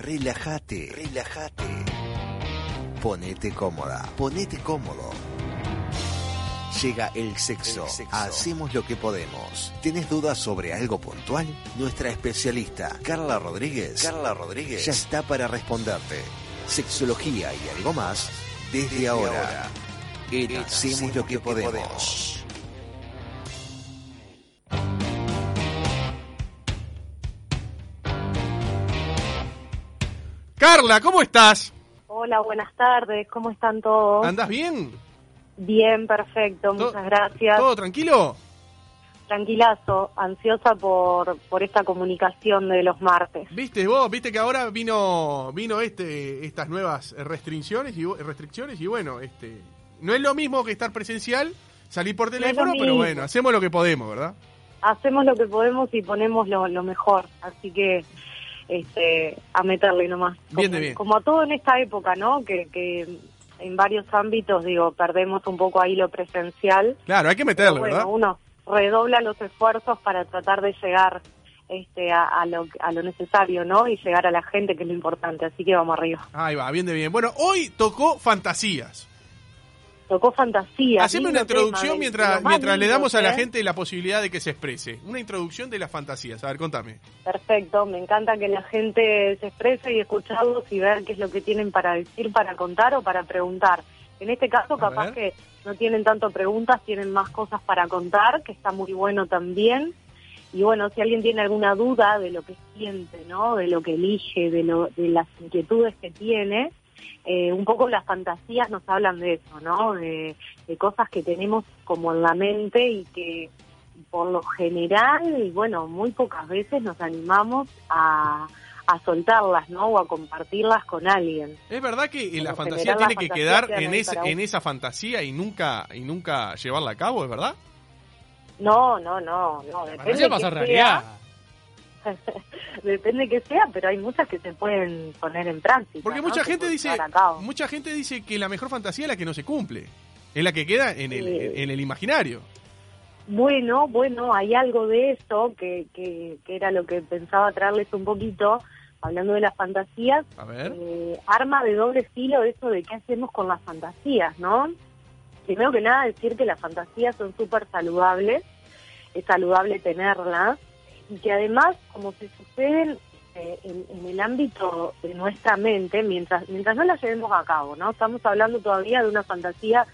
Relájate, relájate. Ponete cómoda, ponete cómodo. Llega el sexo. Hacemos lo que podemos. ¿Tienes dudas sobre algo puntual? Nuestra especialista, Carla Rodríguez, Carla Rodríguez, ya está para responderte. Sexología y algo más desde, ahora. En Hacemos lo que podemos. Carla, ¿cómo estás? Hola, buenas tardes, ¿cómo están todos? ¿Andas bien? Bien, perfecto, muchas gracias. ¿Todo tranquilo? Tranquilazo, ansiosa por, por esta comunicación de los martes. ¿Viste vos? ¿Viste que ahora vino vino este estas nuevas restricciones y restricciones y bueno, este no es lo mismo que estar presencial, salir por teléfono, pero bueno, hacemos lo que podemos, ¿verdad? Hacemos lo que podemos y ponemos lo, lo mejor, así que este, a meterle nomás. Bien como, bien. como a todo en esta época, ¿no? Que, que en varios ámbitos, digo, perdemos un poco ahí lo presencial. Claro, hay que meterle, bueno, ¿verdad? uno redobla los esfuerzos para tratar de llegar este, a, a, lo, a lo necesario, ¿no? Y llegar a la gente, que es lo importante. Así que vamos arriba. Ahí va, bien de bien. Bueno, hoy tocó fantasías. Tocó fantasía. Haceme una introducción mientras, mientras le damos a la ¿eh? gente la posibilidad de que se exprese. Una introducción de las fantasías. A ver, contame. Perfecto, me encanta que la gente se exprese y escucharlos y ver qué es lo que tienen para decir, para contar o para preguntar. En este caso, capaz que no tienen tanto preguntas, tienen más cosas para contar, que está muy bueno también. Y bueno, si alguien tiene alguna duda de lo que siente, ¿no? De lo que elige, de, lo, de las inquietudes que tiene, eh, un poco las fantasías nos hablan de eso, ¿no? De, de cosas que tenemos como en la mente y que por lo general, y bueno, muy pocas veces nos animamos a, a soltarlas, ¿no? O a compartirlas con alguien. ¿Es verdad que eh, la fantasía tiene la que fantasía quedar queda en, es- en esa fantasía y nunca y nunca llevarla a cabo, es verdad? No, no, no, no. Depende sea, realidad. depende que sea, pero hay muchas que se pueden poner en práctica. Porque ¿no? mucha Se gente dice mucha gente dice que la mejor fantasía es la que no se cumple. Es la que queda en el, Sí. en el imaginario. Bueno, bueno, hay algo de eso que, que, que era lo que pensaba traerles un poquito, hablando de las fantasías. A ver. eh, arma de doble filo eso de qué hacemos con las fantasías, ¿no? Primero que nada decir que las fantasías son súper saludables, es saludable tenerlas, y que además, como se suceden eh, en, en el ámbito de nuestra mente, mientras, mientras no las llevemos a cabo, ¿no? Estamos hablando todavía de una fantasía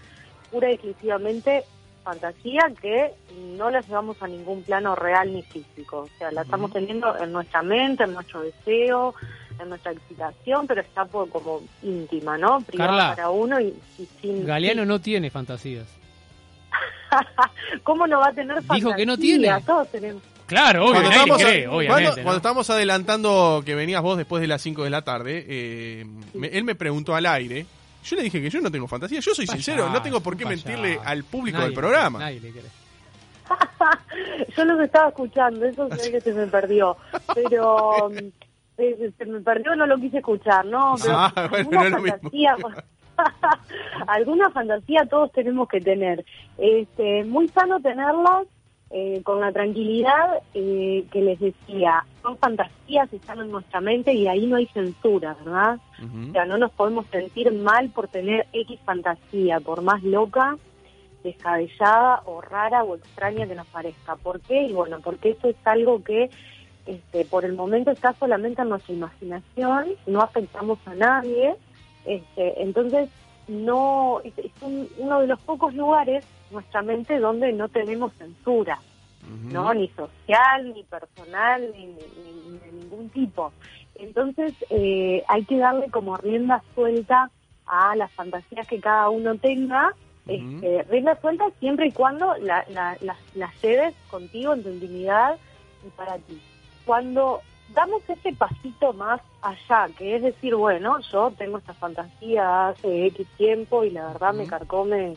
pura y exclusivamente fantasía que no la llevamos a ningún plano real ni físico. O sea, la estamos teniendo en nuestra mente, en nuestro deseo, en nuestra excitación, pero está por, como íntima, ¿no? Carla, para uno y, y sin... Galeano no tiene fantasías. ¿Cómo no va a tener fantasía? Dijo que no tiene. Todos tenemos. Claro, obvio, Cuando nadie estábamos, cree, cuando- obviamente. ¿no? cuando estábamos adelantando que venías vos después de las 5 de la tarde, eh, me- él me preguntó al aire. Yo le dije que yo no tengo fantasía. Yo soy sincero, no tengo por qué mentirle al público Nadie del programa. cree, nadie le cree. Yo los estaba escuchando, eso se ve que se me perdió. Pero mm, eh, se me perdió, no lo quise escuchar, ¿no? Pero Ah, bueno, alguna no es lo mismo. fantasía, alguna fantasía todos tenemos que tener. Este, muy sano tenerlas eh, con la tranquilidad eh, que les decía. Son fantasías, están en nuestra mente y ahí no hay censura, ¿verdad? O sea, no nos podemos sentir mal por tener X fantasía, por más loca, descabellada o rara o extraña que nos parezca. ¿Por qué? Y bueno, porque eso es algo que este, por el momento está solamente en nuestra imaginación, no afectamos a nadie, este, entonces no es, es un- uno de los pocos lugares nuestra mente donde no tenemos censura. ¿no? Ni social, ni personal, ni, ni- ni de ningún tipo. Entonces eh, hay que darle como rienda suelta a las fantasías que cada uno tenga, este, rienda suelta siempre y cuando la, la, las, las lleves contigo en tu intimidad y para ti. Cuando damos ese pasito más allá, que es decir, bueno, yo tengo esta fantasía hace X tiempo y la verdad me Ujú. carcome,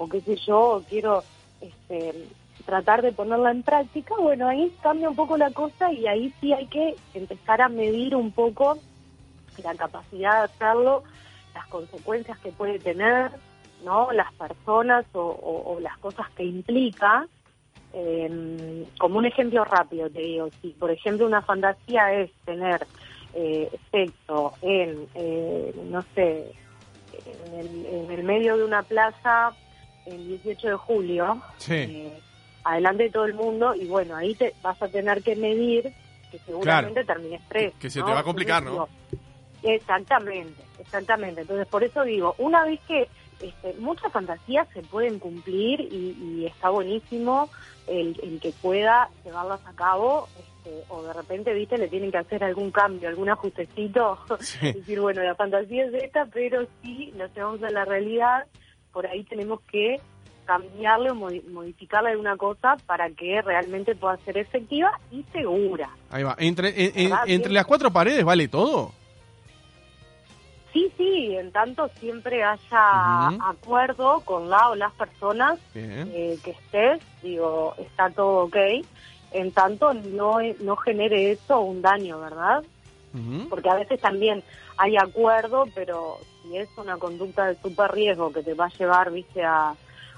o qué sé yo, o quiero este, tratar de ponerla en práctica, bueno, ahí cambia un poco la cosa y ahí sí hay que empezar a medir un poco la capacidad de hacerlo, las consecuencias que puede tener, ¿no? Las personas o, las cosas que implica. Eh, como un ejemplo rápido te digo, si por ejemplo una fantasía es tener eh, sexo en, eh, no sé, en el medio de una plaza el 18 de julio, Sí. eh, adelante de todo el mundo, y bueno, ahí te vas a tener que medir que seguramente termines preso. Que se te va a complicar, ¿no? Digo, Exactamente, exactamente. Entonces, por eso digo, una vez que este, muchas fantasías se pueden cumplir y, y está buenísimo el, el que pueda llevarlas a cabo, este, o de repente, viste, le tienen que hacer algún cambio, algún ajustecito, Sí. decir, bueno, la fantasía es esta, pero si lo llevamos a la realidad, por ahí tenemos que cambiarle o modi- modificarle alguna cosa para que realmente pueda ser efectiva y segura. Ahí va. Entre, en- en- ¿Verdad? entre las cuatro paredes vale todo. Sí, sí, en tanto siempre haya acuerdo con la o las personas eh, que estés, digo, está todo ok, en tanto no, no genere eso un daño, ¿verdad? Porque a veces también hay acuerdo, pero si es una conducta de super riesgo que te va a llevar, viste, a,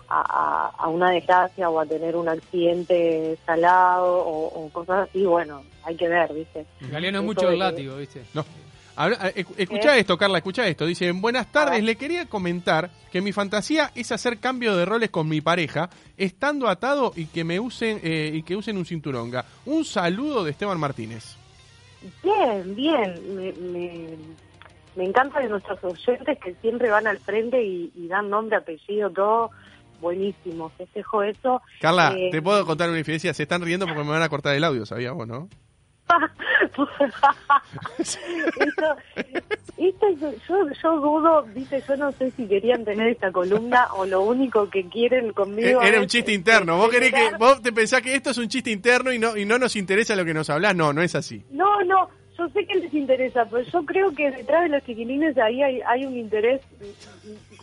a- una desgracia o a tener un accidente salado o, o cosas así, bueno, hay que ver, viste. Galeano es mucho el látigo, ¿viste? No. Habla- eh, escu- escucha esto, Carla, escucha esto. Dice, buenas tardes, le quería comentar que mi fantasía es hacer cambio de roles con mi pareja, estando atado y que me usen eh, y que usen un cinturonga. Un saludo de Esteban Martínez. Bien, bien. Me, me, me encanta de nuestros oyentes que siempre van al frente y, y dan nombre, apellido, todo buenísimo. Festejo eso. Carla, Eh, te puedo contar una infidencia. Se están riendo porque me van a cortar el audio, ¿sabías vos, no? Esto es- yo, yo dudo, dice, yo no sé si querían tener esta columna o lo único que quieren Eh, conmigo. Era un chiste interno. Vos querés que vos te pensás que esto es un chiste interno y no y no nos interesa lo que nos hablas. No, no es así. No, no, yo sé que les interesa, pero yo creo que detrás de los chiquilines ahí hay, hay un interés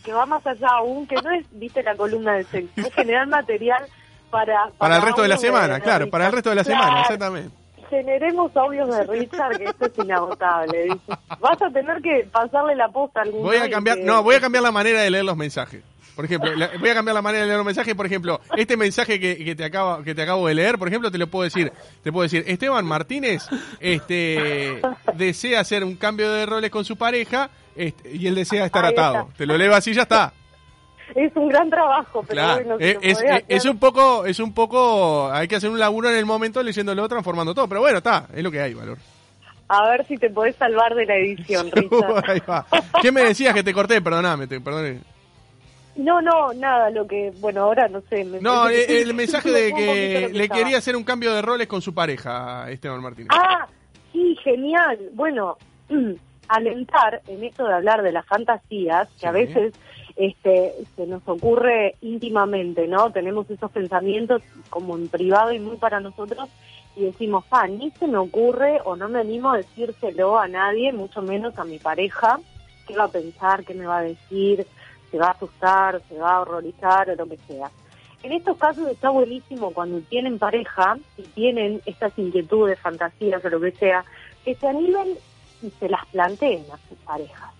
que va más allá aún, que no es, viste, la columna de sexo, es generar material para... Para el resto de la semana, claro, para el resto de la semana, exactamente. Generemos audios de Richard, que esto es inagotable, dice. Vas a tener que pasarle la posta algún Voy a cambiar, que- no, voy a cambiar la manera de leer los mensajes. Por ejemplo, la- voy a cambiar la manera de leer los mensajes. Por ejemplo, este mensaje que, que te acabo, que te acabo de leer, por ejemplo, te lo puedo decir. Te puedo decir, Esteban Martínez, este, desea hacer un cambio de roles con su pareja, este, y él desea estar atado. Te lo leo así, ya está. Es un gran trabajo, pero Claro. bueno, si es, hacer- un poco, es un poco, hay que hacer un laburo en el momento leyéndolo, transformando todo. Pero bueno, está, es lo que hay, valor. A ver si te podés salvar de la edición, Richard. Ahí va. ¿Qué me decías que te corté? Perdóname, te, perdone. No, no, nada, lo que, bueno, ahora no sé. me No, que- eh, el mensaje de que le estaba. quería hacer un cambio de roles con su pareja, Esteban Martínez. Ah, sí, genial. Bueno, alentar en esto de hablar de las fantasías, que a veces este, se nos ocurre íntimamente, ¿no? Tenemos esos pensamientos como en privado y muy para nosotros y decimos, ah, ni se me ocurre o no me animo a decírselo a nadie, mucho menos a mi pareja, qué va a pensar, qué me va a decir, se va a asustar, se va a horrorizar o lo que sea. En estos casos está buenísimo cuando tienen pareja y tienen estas inquietudes, fantasías o lo que sea, que se animen y se las planteen a sus parejas.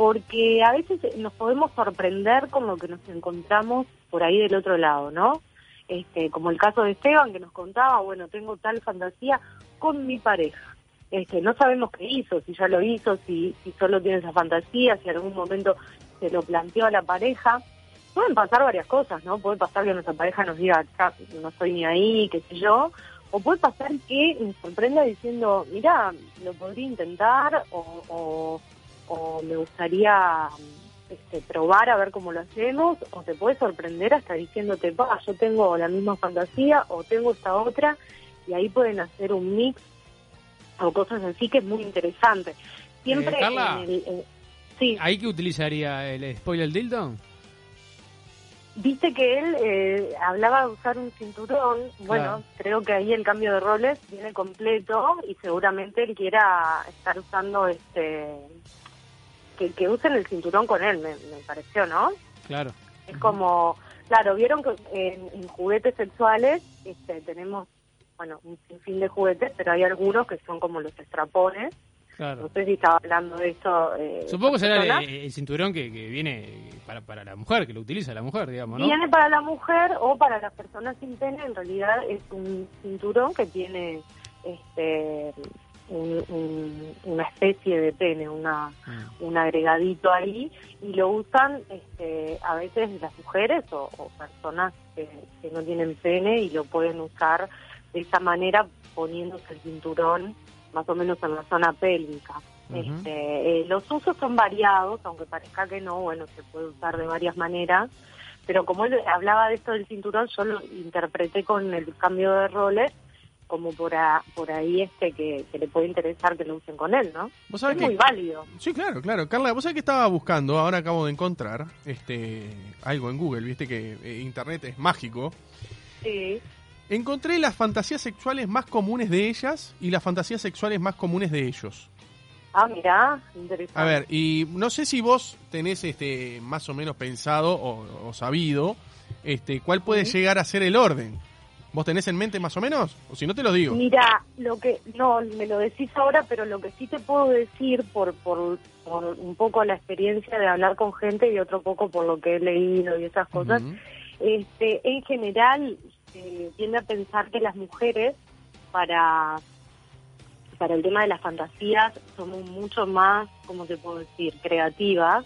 Porque a veces nos podemos sorprender con lo que nos encontramos por ahí del otro lado, ¿no? Este, como el caso de Esteban que nos contaba, bueno, tengo tal fantasía con mi pareja. Este, no sabemos qué hizo, si ya lo hizo, si, si solo tiene esa fantasía, si en algún momento se lo planteó a la pareja. Pueden pasar varias cosas, ¿no? Puede pasar que nuestra pareja nos diga, "Ya, no estoy ni ahí, qué sé yo. O puede pasar que nos sorprenda diciendo, mira, lo podría intentar o, o, o me gustaría este, probar a ver cómo lo hacemos. O te puede sorprender hasta diciéndote, pa, yo tengo la misma fantasía o tengo esta otra. Y ahí pueden hacer un mix o cosas así que es muy interesante. Siempre Eh, Carla. en el... en- sí. ¿Ahí que utilizaría el spoiler dildo? Viste que él eh, hablaba de usar un cinturón. Bueno, Claro. creo que ahí el cambio de roles viene completo y seguramente él quiera estar usando este. Que, que usen el cinturón con él, me, me pareció, ¿no? Claro. Es como. Claro, vieron que en, en juguetes sexuales este, tenemos, bueno, un sinfín de juguetes, pero hay algunos que son como los estrapones. Claro. No sé si estaba hablando de esto. Eh, Supongo que será el cinturón que, que viene para, para la mujer, que lo utiliza la mujer, digamos, ¿no? Viene para la mujer o para las personas sin pene, en realidad es un cinturón que tiene este un- un- una especie de pene, una, Mm. un agregadito ahí, y lo usan este, a veces las mujeres o, o personas que, que no tienen pene y lo pueden usar de esa manera poniéndose el cinturón más o menos en la zona pélvica. Este, eh, los usos son variados, aunque parezca que no, bueno, se puede usar de varias maneras, pero como él hablaba de esto del cinturón, yo lo interpreté con el cambio de roles como por, a- por ahí este que, que le puede interesar que lo usen con él, ¿no? Vos Es muy válido. Sí, claro, claro. Carla, vos sabés que estaba buscando, ahora acabo de encontrar este algo en Google, viste que eh, Internet es mágico. Sí. Encontré las fantasías sexuales más comunes de ellas y las fantasías sexuales más comunes de ellos. Ah, mirá, interesante. A ver, y no sé si vos tenés este más o menos pensado o, o sabido este cuál puede Sí. llegar a ser el orden. ¿Vos tenés en mente más o menos? O si no te lo digo. Mira, lo que no me lo decís ahora, pero lo que sí te puedo decir por, por por un poco la experiencia de hablar con gente y otro poco por lo que he leído y esas cosas, este, en general tiende a pensar que las mujeres para para el tema de las fantasías somos mucho más, como te puedo decir, creativas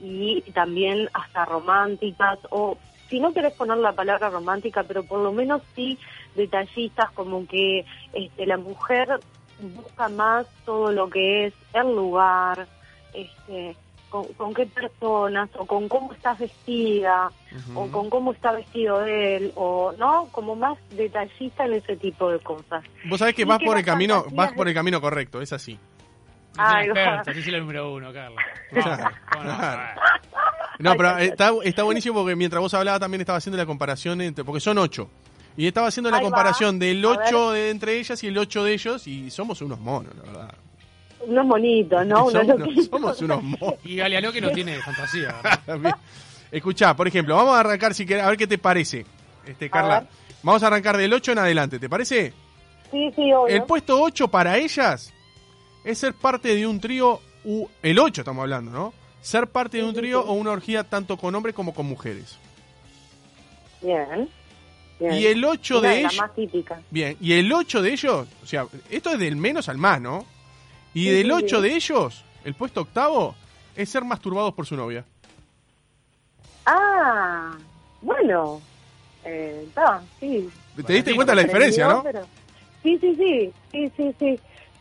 y también hasta románticas o si no querés poner la palabra romántica, pero por lo menos sí detallistas como que este, la mujer busca más todo lo que es el lugar, este, con, con qué personas o con cómo estás vestida o con cómo está vestido él o no, como más detallista en ese tipo de cosas. Vos sabés que Y vas que por el camino, vas por el camino correcto, es así. Experta, ojalá. es la número uno, Carla. Claro, Vamos, ¿cómo no? pero está, está buenísimo porque mientras vos hablabas también estaba haciendo la comparación entre, porque son ocho. Y estaba haciendo la Ahí va. comparación del A 8 de entre ellas y el 8 de ellos y somos unos monos, la verdad. Unos monitos, ¿no? Unos somos, unos, loquitos. somos unos monos. Y Galeano que no tiene fantasía. Escuchá, por ejemplo, vamos a arrancar si querés, a ver qué te parece, este Carla. Vamos a arrancar del 8 en adelante, ¿te parece? Sí, sí, obvio. El puesto 8 para ellas es ser parte de un trío, u, el 8 estamos hablando, ¿no? Ser parte de un trío o una orgía tanto con hombres como con mujeres. Bien. bien. Y el 8 Una de ellos... más típicas. Bien, y el 8 de ellos, o sea, esto es del menos al más, ¿no? Y Sí, del sí, 8 sí. de ellos, el puesto octavo, es ser masturbados por su novia. Ah, bueno. Eh, sí. ¿Te diste cuenta la diferencia, no? Pero- Sí, sí, sí, sí, sí, sí.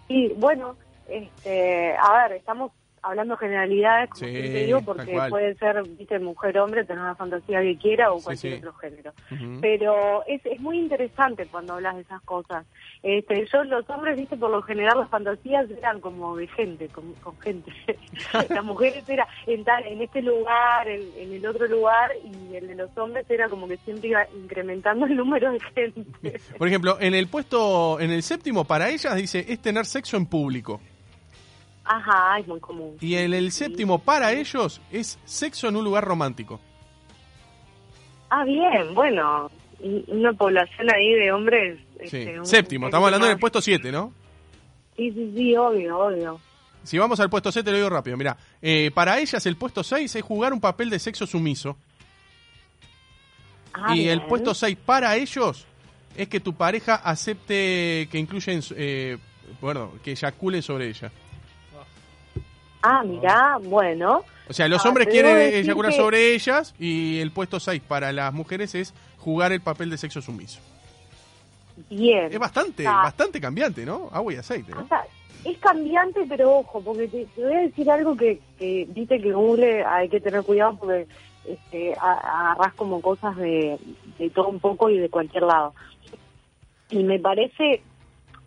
Sí, bueno, este, a ver, estamos hablando generalidades, como Sí, siempre digo, porque puede ser, viste, mujer-hombre, tener una fantasía que quiera o cualquier sí. otro género. Pero es, es muy interesante cuando hablas de esas cosas. Este, yo, los hombres, viste, por lo general las fantasías eran como de gente, con, con gente. las mujeres era en, tal, en este lugar, en, en el otro lugar, y el de los hombres era como que siempre iba incrementando el número de gente. Por ejemplo, en el puesto, en el séptimo para ellas dice es tener sexo en público. Ajá, es muy común. Y el Sí. séptimo para ellos es sexo en un lugar romántico. Ah, bien, bueno, una población ahí de hombres. Sí. este, un- Séptimo, estamos hablando del puesto 7, ¿no? Sí, sí, sí, obvio, obvio. Si vamos al puesto 7, te lo digo rápido. Mira, eh, para ellas el puesto 6 es jugar un papel de sexo sumiso. Ah, y el puesto 6 para ellos es que tu pareja acepte que incluyen, eh, bueno, que eyaculen sobre ella. Ah, mirá, bueno. O sea, los Ah, hombres quieren eyacular que- sobre ellas y el puesto 6 para las mujeres es jugar el papel de sexo sumiso. Bien. Es bastante, Ah. bastante cambiante, ¿no? Agua y aceite, O sea, es cambiante, pero ojo, porque te, te voy a decir algo que, que viste que Google hay que tener cuidado porque este, a- agarrás como cosas de, de todo un poco y de cualquier lado. Y me parece,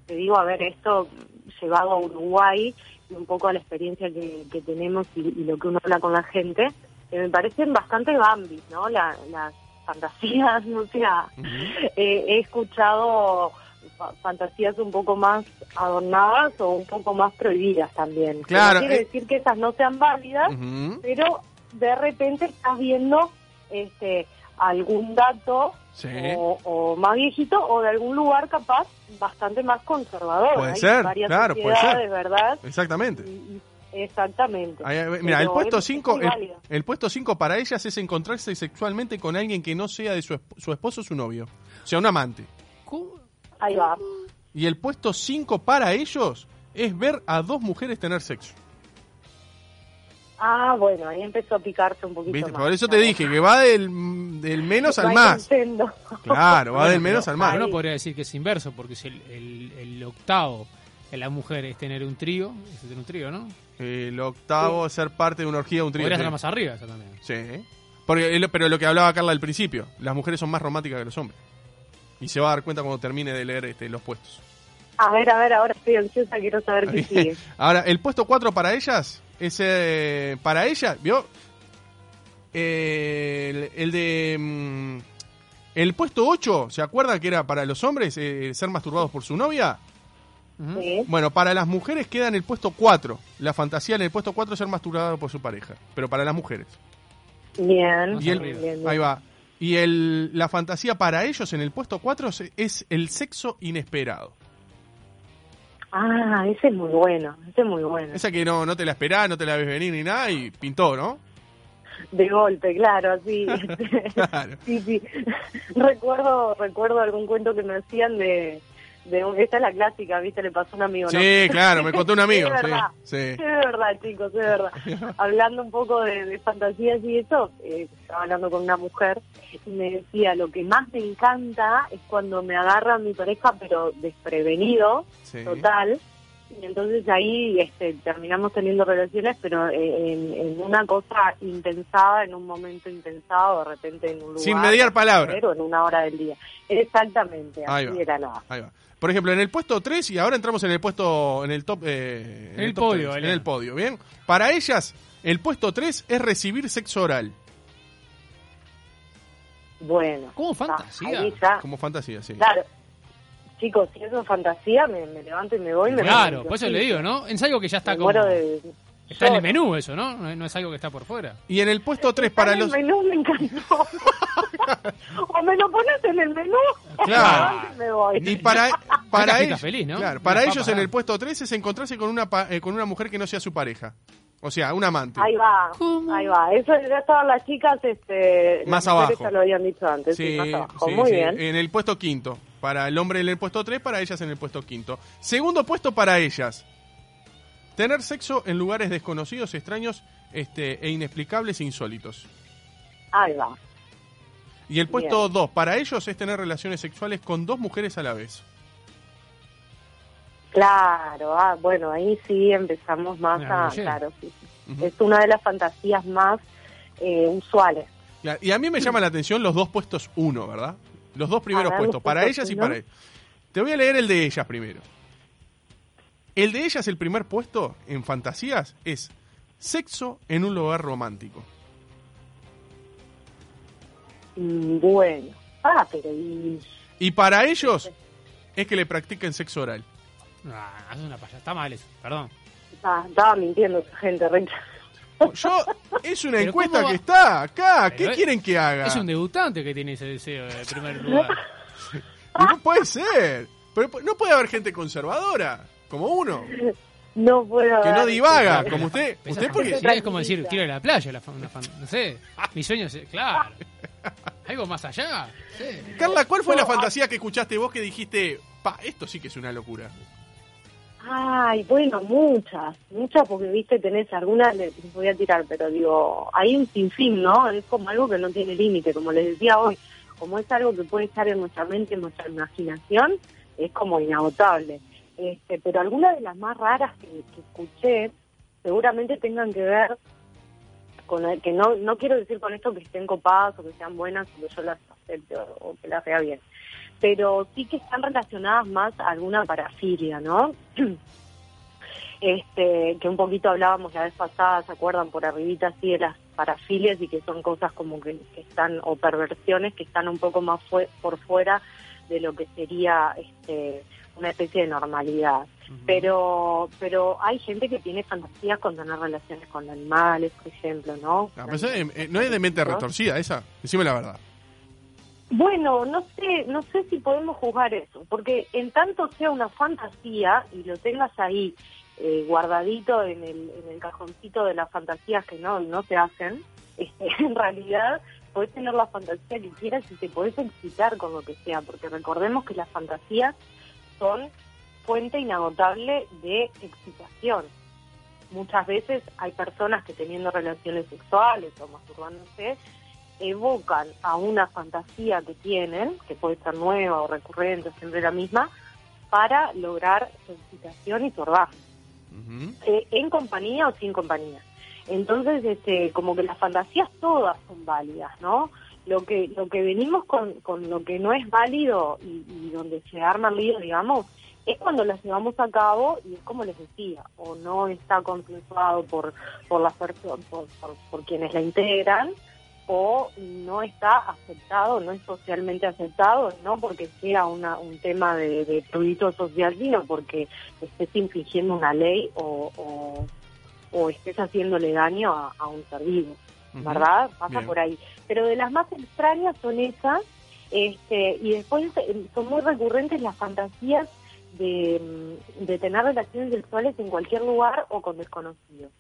te digo, a ver, esto llevado a Uruguay un poco a la experiencia que, que tenemos y, y lo que uno habla con la gente, que me parecen bastante bambis, ¿no? La- las fantasías, o sea, Ujú. eh, he escuchado fa- fantasías un poco más adornadas o un poco más prohibidas también. Claro, No quiere eh. decir que esas no sean válidas, pero de repente estás viendo este algún dato Sí. o, o más viejito o de algún lugar capaz bastante más conservador. Puede Hay ser, varias claro, puede ser. ¿verdad? Exactamente. Y- y- exactamente. Ahí, ahí, mira, el puesto es- es 5 muy el, puesto 5 para ellas es encontrarse sexualmente con alguien que no sea de su, esp- su esposo o su novio. O sea, un amante. Ahí va. Y el puesto 5 para ellos es ver a dos mujeres tener sexo. Ah, bueno, ahí empezó a picarse un poquito ¿Viste? más. Por eso te dije que va del, del menos al más. Claro, va Bueno, del menos pero- al más. Uno podría decir que es inverso, porque si el, el- el octavo en la mujer es tener un trío, es tener un trío, ¿no? El octavo, ser parte de una orgía, un trío. Podría sí. estar más arriba eso también. Sí. Porque, es lo- pero lo que hablaba Carla al principio, las mujeres son más románticas que los hombres. Y se va a dar cuenta cuando termine de leer este, los puestos. A ver, a ver, ahora estoy ansiosa, quiero saber qué sigue. Ahora, el puesto 4 para ellas es eh, para ella, ¿vio? Eh, el, el de mm, el puesto 8, ¿se acuerdan que era para los hombres eh, ser masturbados por su novia? Sí. Bueno, para las mujeres queda en el puesto 4. La fantasía en el puesto 4 es ser masturbado por su pareja, pero para las mujeres. Bien, Más Y el- bien, bien, bien. Ahí va. Y el, la fantasía para ellos en el puesto 4 es, es el sexo inesperado. Ah, ese es muy bueno, ese es muy bueno. Esa que no, no te la esperás, no te la ves venir ni nada y pintó, ¿no? De golpe, claro, sí. Claro. sí, sí. Recuerdo, recuerdo algún cuento que me hacían de, de un- esta es la clásica, ¿viste? Le pasó a un amigo, ¿no? Sí, claro, me contó un amigo. Es sí, verdad. sí. Es verdad, chicos, es verdad. Hablando un poco de, de fantasías y eso, eh, estaba hablando con una mujer y me decía, lo que más me encanta es cuando me agarra mi pareja, pero desprevenido, Sí. total. Y entonces ahí este, terminamos teniendo relaciones, pero eh, en, en una cosa impensada, en un momento impensado, de repente en un lugar. Sin mediar palabra. O en una hora del día. Exactamente, Ahí así va. era la... Ahí va. Por ejemplo, en el puesto 3 y ahora entramos en el puesto, en el top, eh, En el top podio, 3, en el podio, ¿bien? Para ellas, el puesto 3 es recibir sexo oral, Bueno. ¿Cómo ah, fantasía? como fantasía, sí. Claro. Chicos, si eso es fantasía, me, me levanto y me voy. me Claro, por eso le digo, ¿no? Es algo que ya está Me como... de... Está en el menú eso, ¿no? No es- no es algo que está por fuera. Y en el puesto 3 para en los... el menú me encantó. o me lo pones en el menú o me Claro. levanto y me voy. Y para, para, ellos, feliz, ¿no? claro, para ellos en el puesto 3 es encontrarse con una, pa- eh, con una mujer que no sea su pareja. O sea, un amante. Ahí va, ¿Cómo? ahí va. Eso ya estaban las chicas, este, Más las mujeres abajo. Ya lo habían dicho antes, sí, Sí, más abajo. sí, Muy sí. bien. En el puesto quinto. Para el hombre en el puesto 3, para ellas en el puesto quinto. Segundo puesto para ellas. Tener sexo en lugares desconocidos, extraños este, e inexplicables e insólitos. Ahí va. Y el puesto Bien. 2 para ellos es tener relaciones sexuales con dos mujeres a la vez. Claro, ah, bueno, ahí sí empezamos más a... Claro, sí. Es una de las fantasías más eh, usuales. Claro, Y a mí me llama la atención los dos puestos uno, ¿verdad? Los dos primeros puestos, para ellas y para ellos. Te voy a leer el de ellas primero. El de ellas, el primer puesto en fantasías, es sexo en un lugar romántico. Mm, Bueno. Ah, pero y... Y para ellos es que le practiquen sexo oral. Ah, es una payasa. Está mal eso, perdón. ah, estaba mintiendo esa gente, Richa. Yo, es una encuesta que está acá. ¿Qué es- quieren que haga? Es un debutante que tiene ese deseo de primer lugar. Y no puede ser. Pero no puede haber gente conservadora, como uno, No puedo... que no divaga, como usted. Esa Usted porque... es como decir, quiero ir a la playa, la fan- una fan- no sé. Mi sueño es, claro. Algo más allá. Sí. Carla, ¿cuál fue la fantasía que escuchaste vos que dijiste, pa, esto sí que es una locura? Ay, bueno, muchas, muchas porque, viste, tenés algunas, le- les voy a tirar, pero digo, hay un sinfín, ¿no? Es como algo que no tiene límite, como les decía hoy, como es algo que puede estar en nuestra mente, en nuestra imaginación, es como inagotable. Este, pero algunas de las más raras que, que escuché seguramente tengan que ver con el- que no no quiero decir con esto que estén copadas o que sean buenas o que yo las acepte o, o que las vea bien pero sí que están relacionadas más a alguna parafilia, ¿no? este que un poquito hablábamos la vez pasada, ¿se acuerdan? Por arribita así de las parafilias y que son cosas como que, que están, o perversiones que están un poco más fue- por fuera de lo que sería este una especie de normalidad. Pero pero hay gente que tiene fantasías con tener relaciones con animales, por ejemplo, ¿no? Pero eso, eh, eh, no es de mente retorcida esa. Decime la verdad. Bueno, no sé, no sé si podemos juzgar eso, porque en tanto sea una fantasía y lo tengas ahí eh, guardadito en el, en el cajoncito de las fantasías que no no se hacen, este, en realidad podés tener la fantasía que quieras y te podés excitar con lo que sea, porque recordemos que las fantasías son fuente inagotable de excitación. Muchas veces hay personas que teniendo relaciones sexuales o masturbándose evocan a una fantasía que tienen, que puede ser nueva o recurrente, siempre la misma, para lograr su excitación y su orgasmo, Ujú. eh, en compañía o sin compañía. Entonces, este, como que las fantasías todas son válidas, ¿no? Lo que lo que venimos con, con lo que no es válido y, y donde se arma el lío, digamos, es cuando las llevamos a cabo y es como les decía, o no está consensuado por por las por, por, por quienes la integran, o no está aceptado, no es socialmente aceptado, no porque sea una, un tema de, de prurito social, sino porque estés infringiendo una ley o, o, o estés haciéndole daño a, a un ser vivo. ¿verdad? Pasa Bien. por ahí. Pero de las más extrañas son esas, este, y después eh, son muy recurrentes las fantasías de, de tener relaciones sexuales en cualquier lugar o con desconocidos.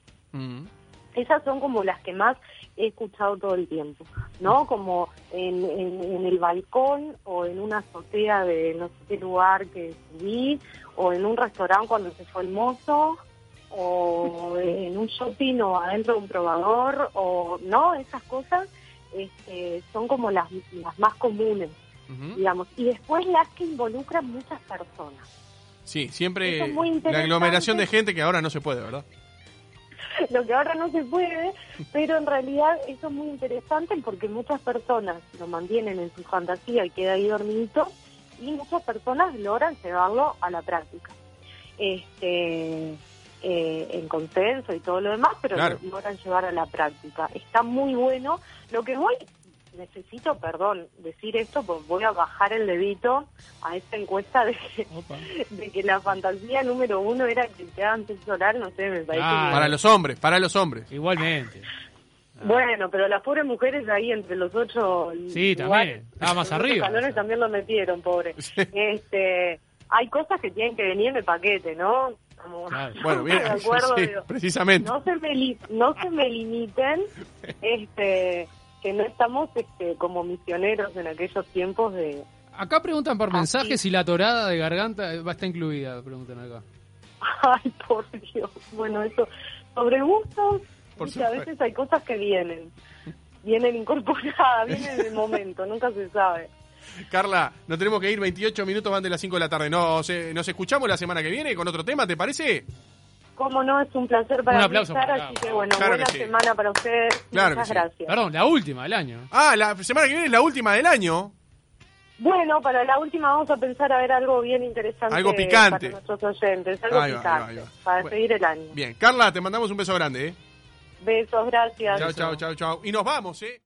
Esas son como las que más he escuchado todo el tiempo, ¿no? Como en, en- en el balcón o en una azotea de no sé qué lugar que subí, o en un restaurante cuando se fue el mozo, o en un shopping o adentro de un probador, o no, esas cosas este, son como las, las más comunes, digamos. Y después las que involucran muchas personas. Sí, siempre es la aglomeración de gente que ahora no se puede, ¿verdad? lo que ahora no se puede, pero en realidad eso es muy interesante porque muchas personas lo mantienen en su fantasía y queda ahí dormidito y muchas personas logran llevarlo a la práctica. Este eh, en consenso y todo lo demás, pero Claro. lo logran llevar a la práctica. Está muy bueno. Lo que voy, necesito, perdón, decir esto, porque voy a bajar el dedito a esta encuesta de que, de que la fantasía número uno era que te hagan sexo oral, no sé, me parece Ah, que- Para los hombres, para los hombres. Igualmente. Bueno, pero las pobres mujeres ahí entre los ocho Sí, también. Estaba más los arriba. escalones también lo metieron, pobre. Sí. Este, hay cosas que tienen que venir de paquete, ¿no? Como- Claro. Bueno, bien, acuerdo, sí, digo, precisamente. no se me li- no se me limiten, este, que no estamos este, como misioneros en aquellos tiempos de, Acá preguntan por Así. mensaje si la torada de garganta va a estar incluida, preguntan acá. ay, por Dios, bueno, eso, sobre gustos, Por a veces hay cosas que vienen, vienen incorporadas, vienen en el momento, nunca se sabe. Carla, nos tenemos que ir 28 minutos van de las 5 de la tarde. Nos, eh, nos escuchamos la semana que viene con otro tema, ¿te parece? Como no, es un placer para Un aplauso estar, para así que bueno, Claro que buena sí. semana para ustedes. Claro Muchas sí. gracias. Perdón, la última del año. Ah, la semana que viene es la última del año. Bueno, para la última vamos a pensar a ver algo bien interesante Algo picante. para nuestros oyentes, algo va, picante, ahí va, ahí va. para Bueno. seguir el año. Bien, Carla, te mandamos un beso grande, ¿eh? Besos, gracias. Chao, chao, chao, chao. Y nos vamos, ¿eh?